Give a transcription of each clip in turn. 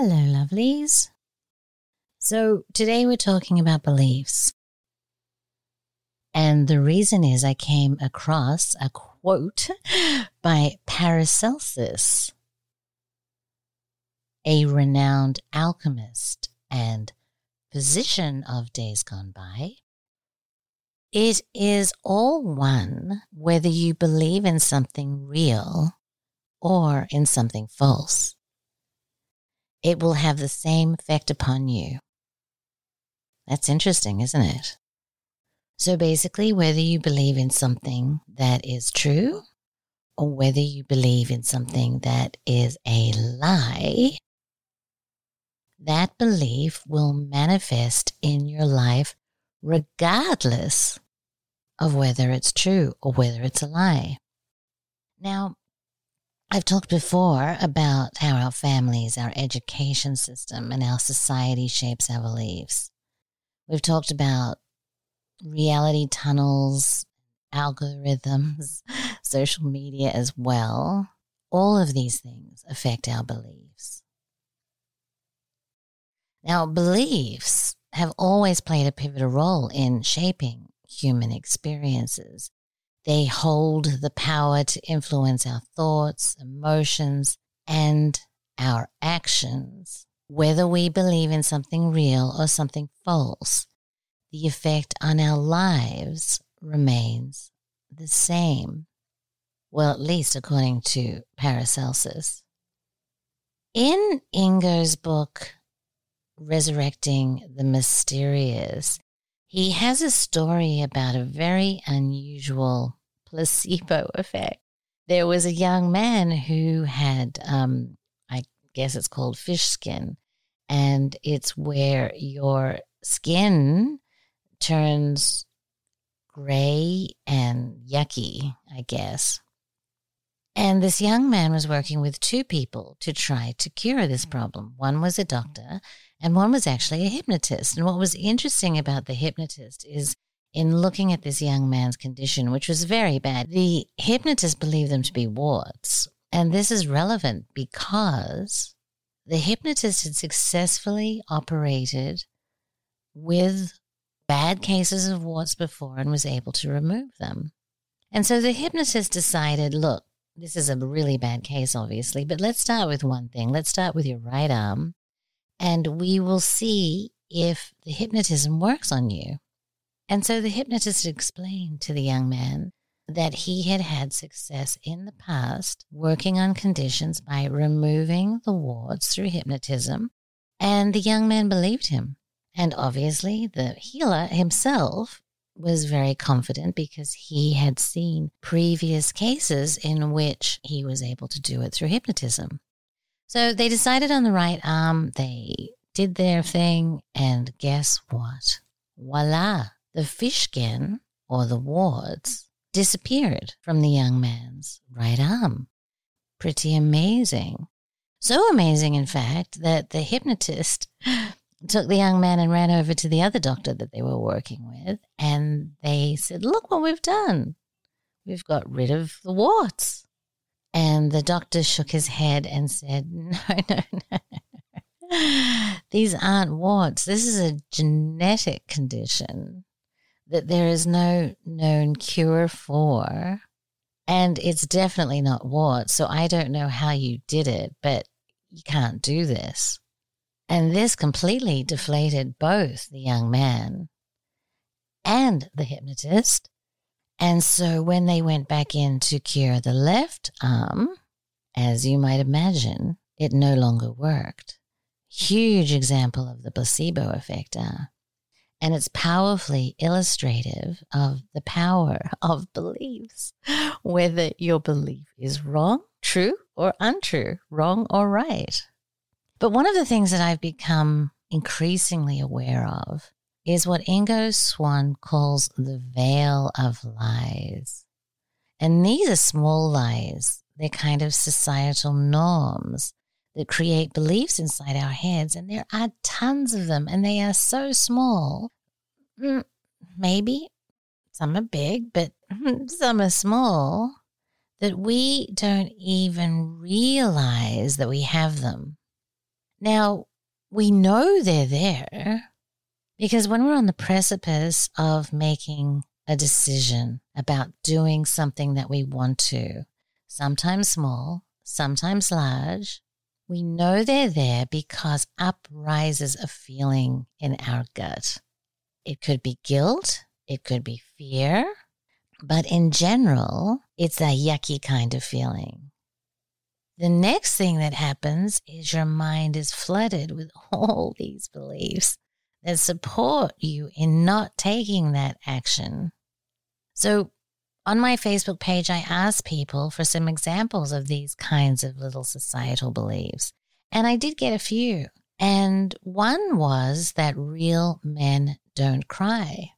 Hello, lovelies. So, today we're talking about beliefs. And the reason is I came across a quote by Paracelsus, a renowned alchemist and physician of days gone by. It is all one whether you believe in something real or in something false. It will have the same effect upon you. That's interesting, isn't it? So basically, whether you believe in something that is true or whether you believe in something that is a lie, that belief will manifest in your life regardless of whether it's true or whether it's a lie. Now, I've talked before about how our families, our education system, and our society shapes our beliefs. We've talked about reality tunnels, algorithms, social media as well. All of these things affect our beliefs. Now, beliefs have always played a pivotal role in shaping human experiences. They hold the power to influence our thoughts, emotions, and our actions. Whether we believe in something real or something false, the effect on our lives remains the same. Well, at least according to Paracelsus. In Ingo's book, Resurrecting the Mysterious, he has a story about a very unusual placebo effect. There was a young man who had, um, I guess it's called fish skin, and it's where your skin turns gray and yucky, I guess. And this young man was working with two people to try to cure this problem. One was a doctor, and one was actually a hypnotist. And what was interesting about the hypnotist is in looking at this young man's condition, which was very bad, the hypnotist believed them to be warts. And this is relevant because the hypnotist had successfully operated with bad cases of warts before and was able to remove them. And so the hypnotist decided look, this is a really bad case, obviously, but let's start with one thing. Let's start with your right arm, and we will see if the hypnotism works on you. And so the hypnotist explained to the young man that he had had success in the past working on conditions by removing the warts through hypnotism. And the young man believed him. And obviously, the healer himself was very confident because he had seen previous cases in which he was able to do it through hypnotism. So they decided on the right arm, they did their thing, and guess what? Voila! The fish skin, or the warts, disappeared from the young man's right arm. Pretty amazing. So amazing, in fact, that the hypnotist took the young man and ran over to the other doctor that they were working with. And they said, Look what we've done. We've got rid of the warts. And the doctor shook his head and said, No, no, no. These aren't warts. This is a genetic condition that there is no known cure for. And it's definitely not warts. So I don't know how you did it, but you can't do this. And this completely deflated both the young man and the hypnotist. And so when they went back in to cure the left arm, as you might imagine, it no longer worked. Huge example of the placebo effect. Uh, and it's powerfully illustrative of the power of beliefs, whether your belief is wrong, true, or untrue, wrong or right. But one of the things that I've become increasingly aware of is what Ingo Swann calls the veil of lies. And these are small lies. They're kind of societal norms that create beliefs inside our heads. And there are tons of them, and they are so small. Mm, maybe some are big, but some are small that we don't even realize that we have them. Now, we know they're there because when we're on the precipice of making a decision about doing something that we want to, sometimes small, sometimes large, we know they're there because up rises a feeling in our gut. It could be guilt, it could be fear, but in general, it's a yucky kind of feeling. The next thing that happens is your mind is flooded with all these beliefs that support you in not taking that action. So, on my Facebook page, I asked people for some examples of these kinds of little societal beliefs, and I did get a few. And one was that real men don't cry.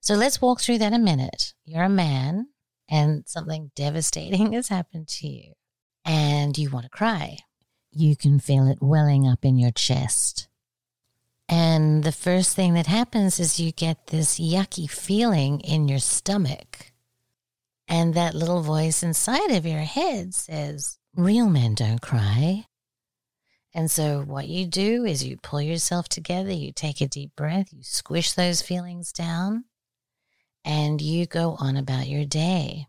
So let's walk through that a minute. You're a man, and something devastating has happened to you and you want to cry. You can feel it welling up in your chest. And the first thing that happens is you get this yucky feeling in your stomach. And that little voice inside of your head says, Real men don't cry. And so, what you do is you pull yourself together, you take a deep breath, you squish those feelings down, and you go on about your day.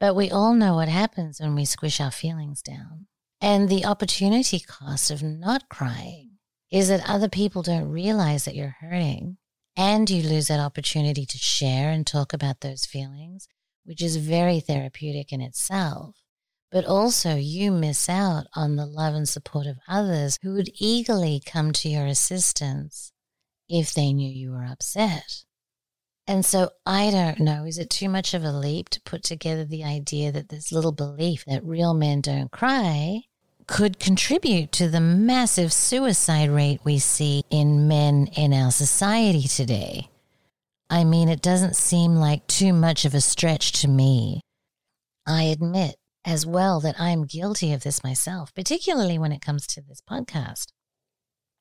But we all know what happens when we squish our feelings down. And the opportunity cost of not crying is that other people don't realize that you're hurting and you lose that opportunity to share and talk about those feelings, which is very therapeutic in itself. But also, you miss out on the love and support of others who would eagerly come to your assistance if they knew you were upset. And so I don't know, is it too much of a leap to put together the idea that this little belief that real men don't cry could contribute to the massive suicide rate we see in men in our society today? I mean, it doesn't seem like too much of a stretch to me. I admit as well that I'm guilty of this myself, particularly when it comes to this podcast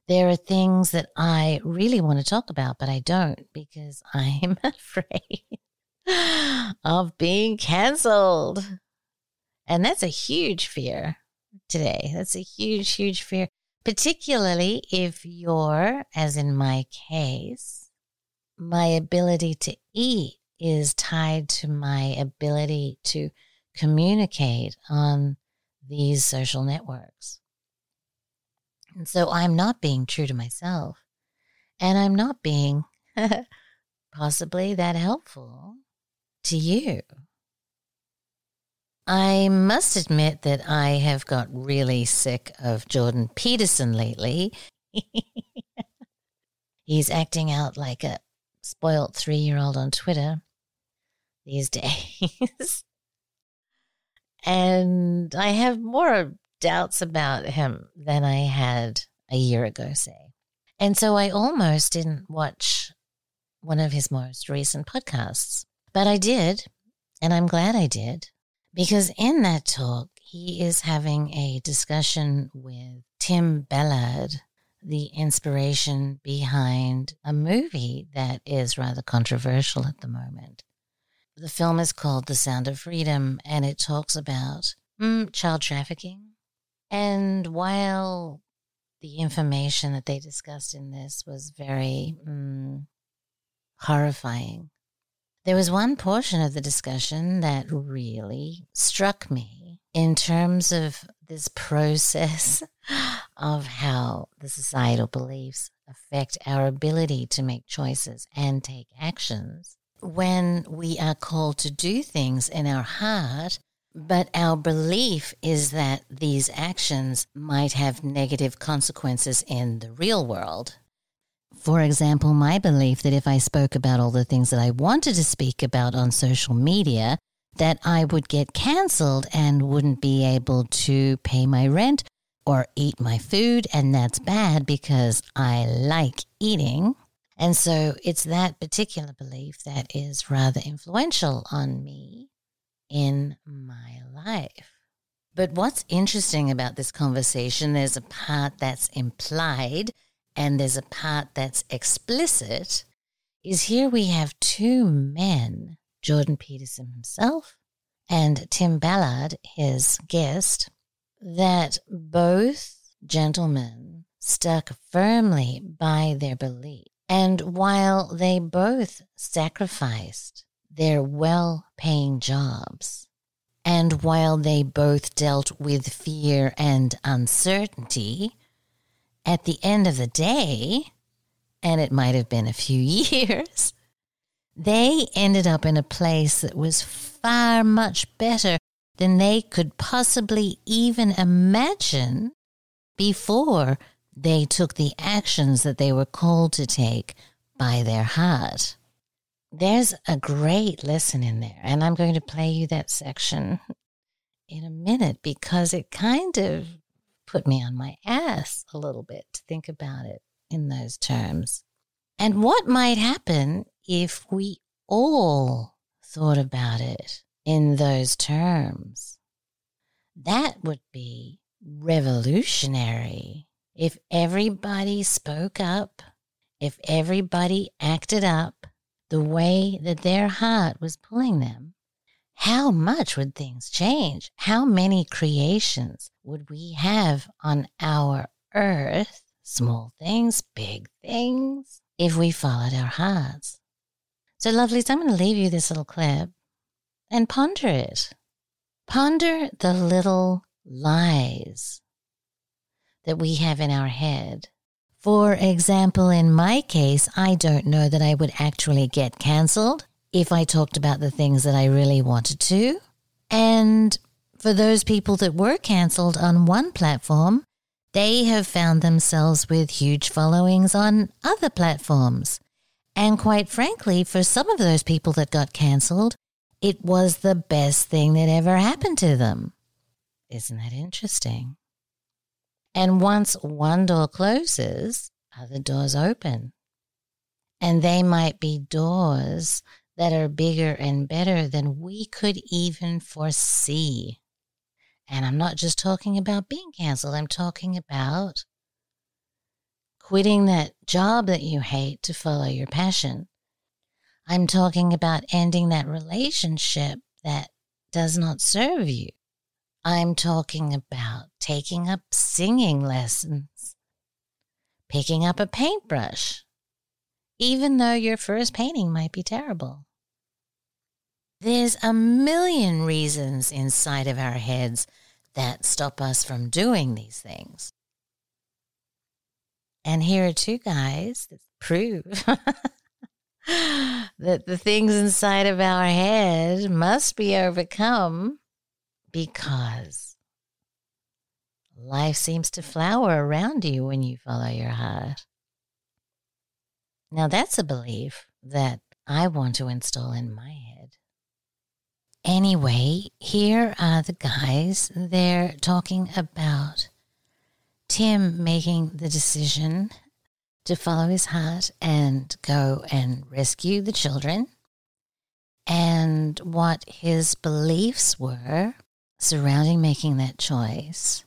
there are things that I really want to talk about, but I don't because I'm afraid of being canceled. And that's a huge fear today. That's a huge, huge fear, particularly if you're, as in my case, my ability to eat is tied to my ability to communicate on these social networks. And so I'm not being true to myself. And I'm not being possibly that helpful to you. I must admit that I have got really sick of Jordan Peterson lately. He's acting out like a spoilt three year old on Twitter these days. and I have more doubts about him than I had a year ago, say. And so I almost didn't watch one of his most recent podcasts, but I did. And I'm glad I did because in that talk, he is having a discussion with Tim Ballard, the inspiration behind a movie that is rather controversial at the moment. The film is called The Sound of Freedom and it talks about mm, child trafficking and while the information that they discussed in this was very mm, horrifying, there was one portion of the discussion that really struck me in terms of this process of how the societal beliefs affect our ability to make choices and take actions. When we are called to do things in our heart but our belief is that these actions might have negative consequences in the real world. For example, my belief that if I spoke about all the things that I wanted to speak about on social media, that I would get cancelled and wouldn't be able to pay my rent or eat my food. And that's bad because I like eating. And so it's that particular belief that is rather influential on me in my life. But what's interesting about this conversation, there's a part that's implied and there's a part that's explicit, is here we have two men, Jordan Peterson himself and Tim Ballard, his guest, that both gentlemen stuck firmly by their belief. And while they both sacrificed their well paying jobs, and while they both dealt with fear and uncertainty, at the end of the day, and it might have been a few years, they ended up in a place that was far much better than they could possibly even imagine before they took the actions that they were called to take by their heart. There's a great lesson in there, and I'm going to play you that section in a minute because it kind of put me on my ass a little bit to think about it in those terms. And what might happen if we all thought about it in those terms? That would be revolutionary. If everybody spoke up, if everybody acted up the way that their heart was pulling them, how much would things change? How many creations would we have on our earth? Small things, big things, if we followed our hearts. So, lovelies, I'm going to leave you this little clip and ponder it. Ponder the little lies that we have in our head. For example, in my case, I don't know that I would actually get cancelled if I talked about the things that I really wanted to. And for those people that were cancelled on one platform, they have found themselves with huge followings on other platforms. And quite frankly, for some of those people that got cancelled, it was the best thing that ever happened to them. Isn't that interesting? And once one door closes, other doors open. And they might be doors that are bigger and better than we could even foresee. And I'm not just talking about being canceled, I'm talking about quitting that job that you hate to follow your passion. I'm talking about ending that relationship that does not serve you. I'm talking about taking up singing lessons, picking up a paintbrush, even though your first painting might be terrible. There's a million reasons inside of our heads that stop us from doing these things. And here are two guys that prove that the things inside of our head must be overcome because life seems to flower around you when you follow your heart. Now, that's a belief that I want to install in my head. Anyway, here are the guys. They're talking about Tim making the decision to follow his heart and go and rescue the children, and what his beliefs were surrounding making that choice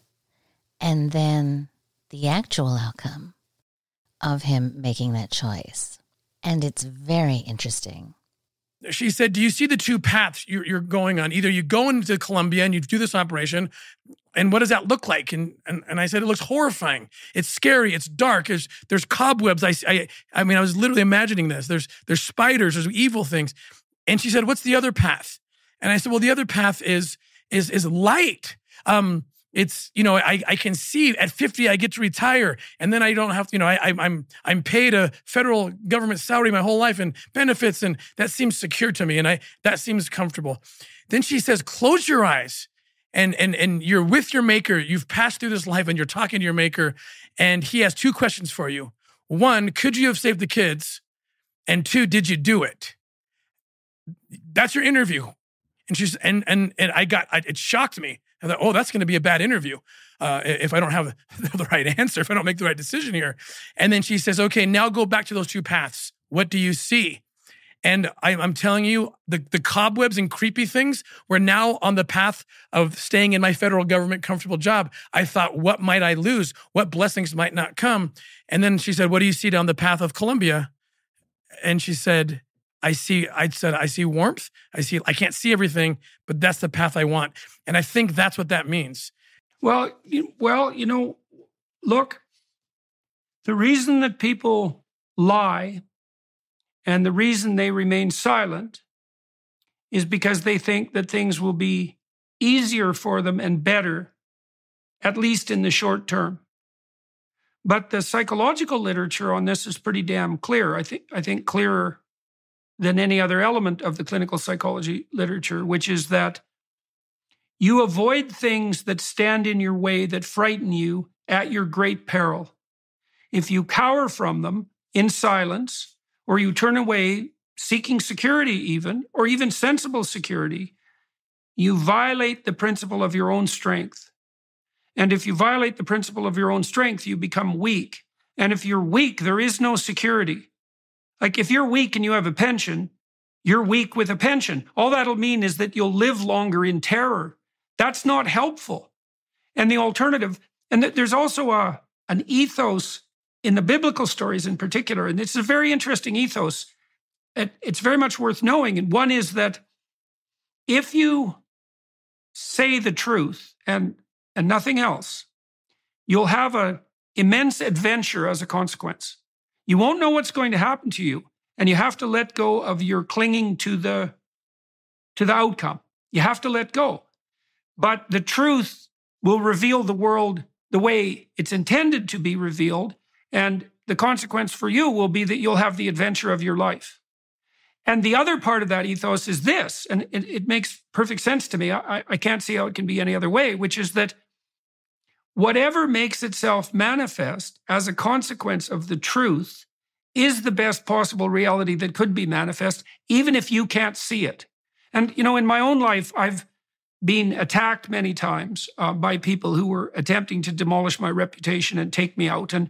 and then the actual outcome of him making that choice. And it's very interesting. She said, Do you see the two paths you're, going on? Either you go into Colombia and you do this operation, and what does that look like? And, and, and I said, It looks horrifying. It's scary. It's dark. There's, there's cobwebs. I, I, I mean, I was literally imagining this. There's, there's spiders, there's evil things. And she said, What's the other path? And I said, Well, the other path is is is light. Um, it's you know I, I can see at 50 I get to retire and then I don't have to you know I, I'm I'm paid a federal government salary my whole life and benefits and that seems secure to me and I that seems comfortable. Then she says close your eyes and and and you're with your maker you've passed through this life and you're talking to your maker and he has two questions for you. One, could you have saved the kids? And two, did you do it? That's your interview. And she's and and and I got I, it shocked me. I thought, oh, that's going to be a bad interview uh, if I don't have the right answer, if I don't make the right decision here. And then she says, okay, now go back to those two paths. What do you see? And I, am telling you, the, the cobwebs and creepy things were now on the path of staying in my federal government comfortable job. I thought, what might I lose? What blessings might not come? And then she said, What do you see down the path of Colombia? And she said, I see, I said, I see warmth. I see, I can't see everything, but that's the path I want. And I think that's what that means. Well, you, well, you know, look, the reason that people lie and the reason they remain silent is because they think that things will be easier for them and better, at least in the short term. But the psychological literature on this is pretty damn clear. I think I think clearer than any other element of the clinical psychology literature, which is that you avoid things that stand in your way that frighten you at your great peril. If you cower from them in silence, or you turn away seeking security, even, or even sensible security, you violate the principle of your own strength. And if you violate the principle of your own strength, you become weak. And if you're weak, there is no security. Like if you're weak and you have a pension, you're weak with a pension. All that'll mean is that you'll live longer in terror. That's not helpful. And the alternative, and there's also a, an ethos in the biblical stories in particular, and it's a very interesting ethos it, it's very much worth knowing. And one is that if you say the truth and, and nothing else, you'll have an immense adventure as a consequence. You won't know what's going to happen to you, and you have to let go of your clinging to the to the outcome. You have to let go. But the truth will reveal the world the way it's intended to be revealed, and the consequence for you will be that you'll have the adventure of your life. And the other part of that ethos is this, and it, it makes perfect sense to me. I, I can't see how it can be any other way, which is that whatever makes itself manifest as a consequence of the truth is the best possible reality that could be manifest, even if you can't see it. And, you know, in my own life, I've been attacked many times uh, by people who were attempting to demolish my reputation and take me out. And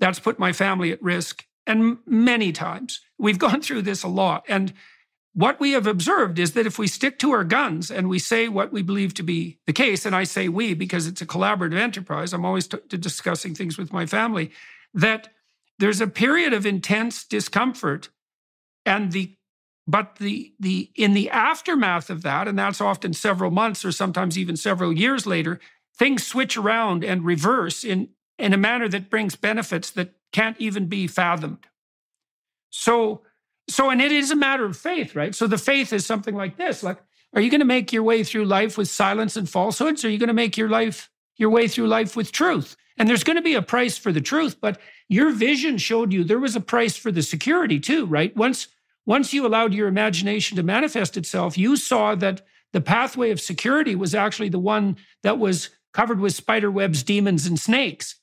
that's put my family at risk. And many times we've gone through this a lot. And what we have observed is that if we stick to our guns and we say what we believe to be the case, and I say we because it's a collaborative enterprise, I'm always t- discussing things with my family, that there's a period of intense discomfort and the but the the in the aftermath of that and that's often several months or sometimes even several years later things switch around and reverse in in a manner that brings benefits that can't even be fathomed. So, so, and it is a matter of faith, right? So the faith is something like this: like, are you going to make your way through life with silence and falsehoods? Or are you going to make your life your way through life with truth? And there's going to be a price for the truth, but your vision showed you there was a price for the security too, right? Once once you allowed your imagination to manifest itself, you saw that the pathway of security was actually the one that was covered with spider webs, demons, and snakes.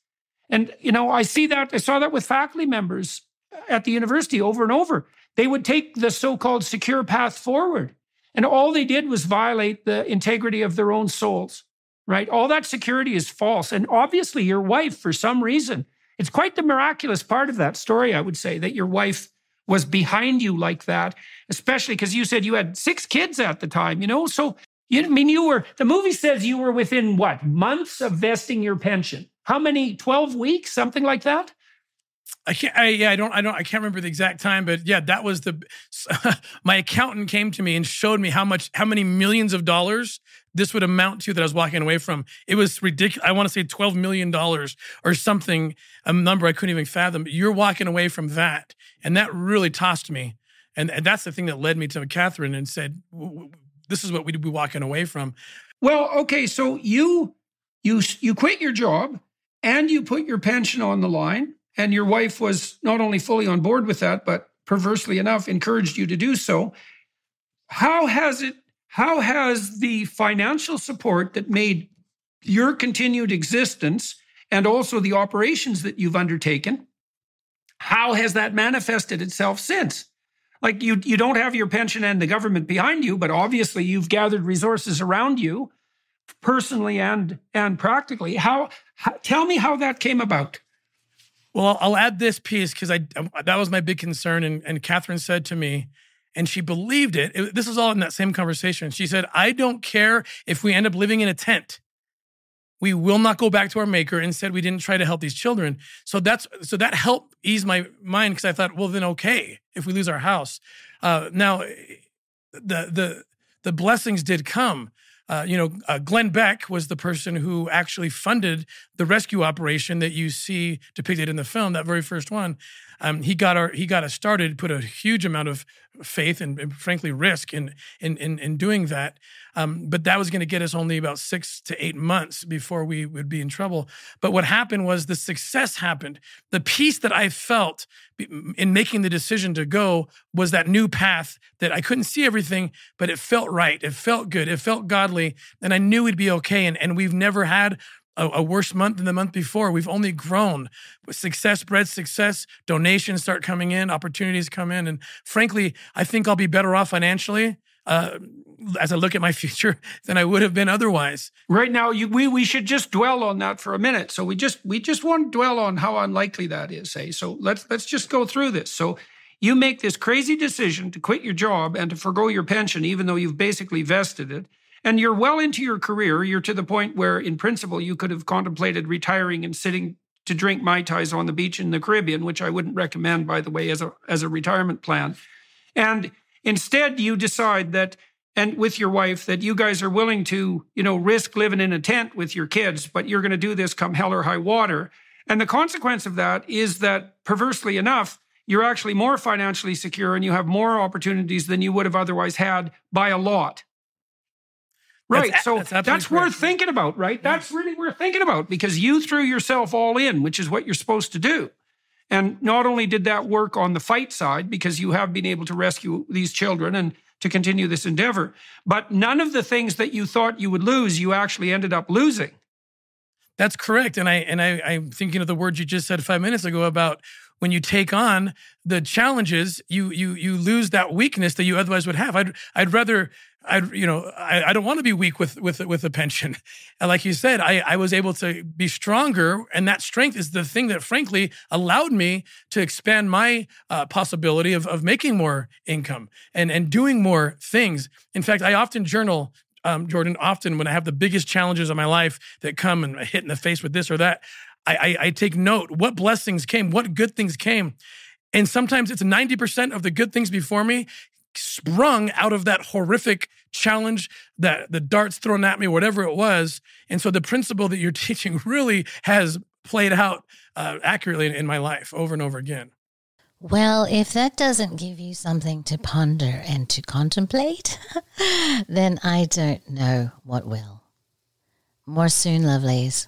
And, you know, I see that, I saw that with faculty members at the university over and over. They would take the so called secure path forward. And all they did was violate the integrity of their own souls, right? All that security is false. And obviously, your wife, for some reason, it's quite the miraculous part of that story, I would say, that your wife was behind you like that, especially because you said you had six kids at the time, you know? So, you, I mean, you were, the movie says you were within what, months of vesting your pension how many 12 weeks something like that I can't. I, yeah, I don't. I don't. I can't remember the exact time, but yeah, that was the. my accountant came to me and showed me how much, how many millions of dollars this would amount to that I was walking away from. It was ridiculous. I want to say twelve million dollars or something, a number I couldn't even fathom. But you're walking away from that, and that really tossed me. And, and that's the thing that led me to Catherine and said, "This is what we'd be walking away from." Well, okay, so you you you quit your job and you put your pension on the line. And your wife was not only fully on board with that, but perversely enough, encouraged you to do so. How has it, how has the financial support that made your continued existence and also the operations that you've undertaken, how has that manifested itself since? Like you, you don't have your pension and the government behind you, but obviously you've gathered resources around you personally and and practically. How, how tell me how that came about? Well, I'll add this piece because I that was my big concern, and and Catherine said to me, and she believed it. it. This is all in that same conversation. She said, "I don't care if we end up living in a tent." we will not go back to our maker instead we didn't try to help these children so that's so that helped ease my mind because i thought well then okay if we lose our house uh, now the the the blessings did come uh, you know, uh, Glenn Beck was the person who actually funded the rescue operation that you see depicted in the film, that very first one. Um, he got our he got us started, put a huge amount of faith and, and frankly risk in in in, in doing that. Um, but that was going to get us only about six to eight months before we would be in trouble. But what happened was the success happened. The peace that I felt in making the decision to go was that new path that I couldn't see everything, but it felt right. It felt good. It felt godly, and I knew we'd be okay. And and we've never had a, a, worse month than the month before. We've only grown. Success breeds success. Donations start coming in. Opportunities come in. And frankly, I think I'll be better off financially. Uh, as I look at my future than I would have been otherwise. Right now, you, we we should just dwell on that for a minute. So we just we just want to dwell on how unlikely that is. Say so. Let's let's just go through this. So you make this crazy decision to quit your job and to forego your pension, even though you've basically vested it and you're well into your career. You're to the point where, in principle, you could have contemplated retiring and sitting to drink mai tais on the beach in the Caribbean, which I wouldn't recommend, by the way, as a as a retirement plan. And instead, you decide that, and with your wife, that you guys are willing to, you know, risk living in a tent with your kids, but you're going to do this come hell or high water. And the consequence of that is that, perversely enough, you're actually more financially secure and you have more opportunities than you would have otherwise had by a lot. Right. That's, so that's, that's worth thinking about, right? That's really worth thinking about because you threw yourself all in, which is what you're supposed to do. And not only did that work on the fight side, because you have been able to rescue these children and to continue this endeavor, but none of the things that you thought you would lose, you actually ended up losing. That's correct. And I and I, I'm thinking of the words you just said five minutes ago about when you take on the challenges, you you you lose that weakness that you otherwise would have. I'd I'd rather I you know I, I don't want to be weak with with with a pension. And like you said, I I was able to be stronger, and that strength is the thing that frankly allowed me to expand my uh, possibility of of making more income and and doing more things. In fact, I often journal. Um, Jordan, often when I have the biggest challenges of my life that come and hit in the face with this or that, I, I, I take note what blessings came, what good things came. And sometimes it's 90% of the good things before me sprung out of that horrific challenge, that the darts thrown at me, whatever it was. And so the principle that you're teaching really has played out uh, accurately in, in my life over and over again. Well, if that doesn't give you something to ponder and to contemplate, then I don't know what will. More soon, lovelies.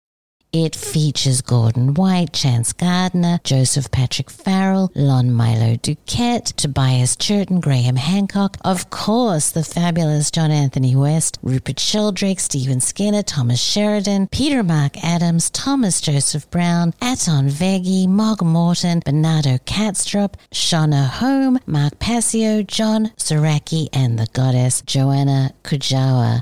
It features Gordon White, Chance Gardner, Joseph Patrick Farrell, Lon Milo DuQuette, Tobias Churton, Graham Hancock, of course, the fabulous John Anthony West, Rupert Sheldrake, Stephen Skinner, Thomas Sheridan, Peter Mark Adams, Thomas Joseph Brown, Aton Veggie, Mogg Morgan, Bernardo Kastrup, Shauna Home, Mark Passio, John Saraki, and the goddess Joanna Kujawa.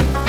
up.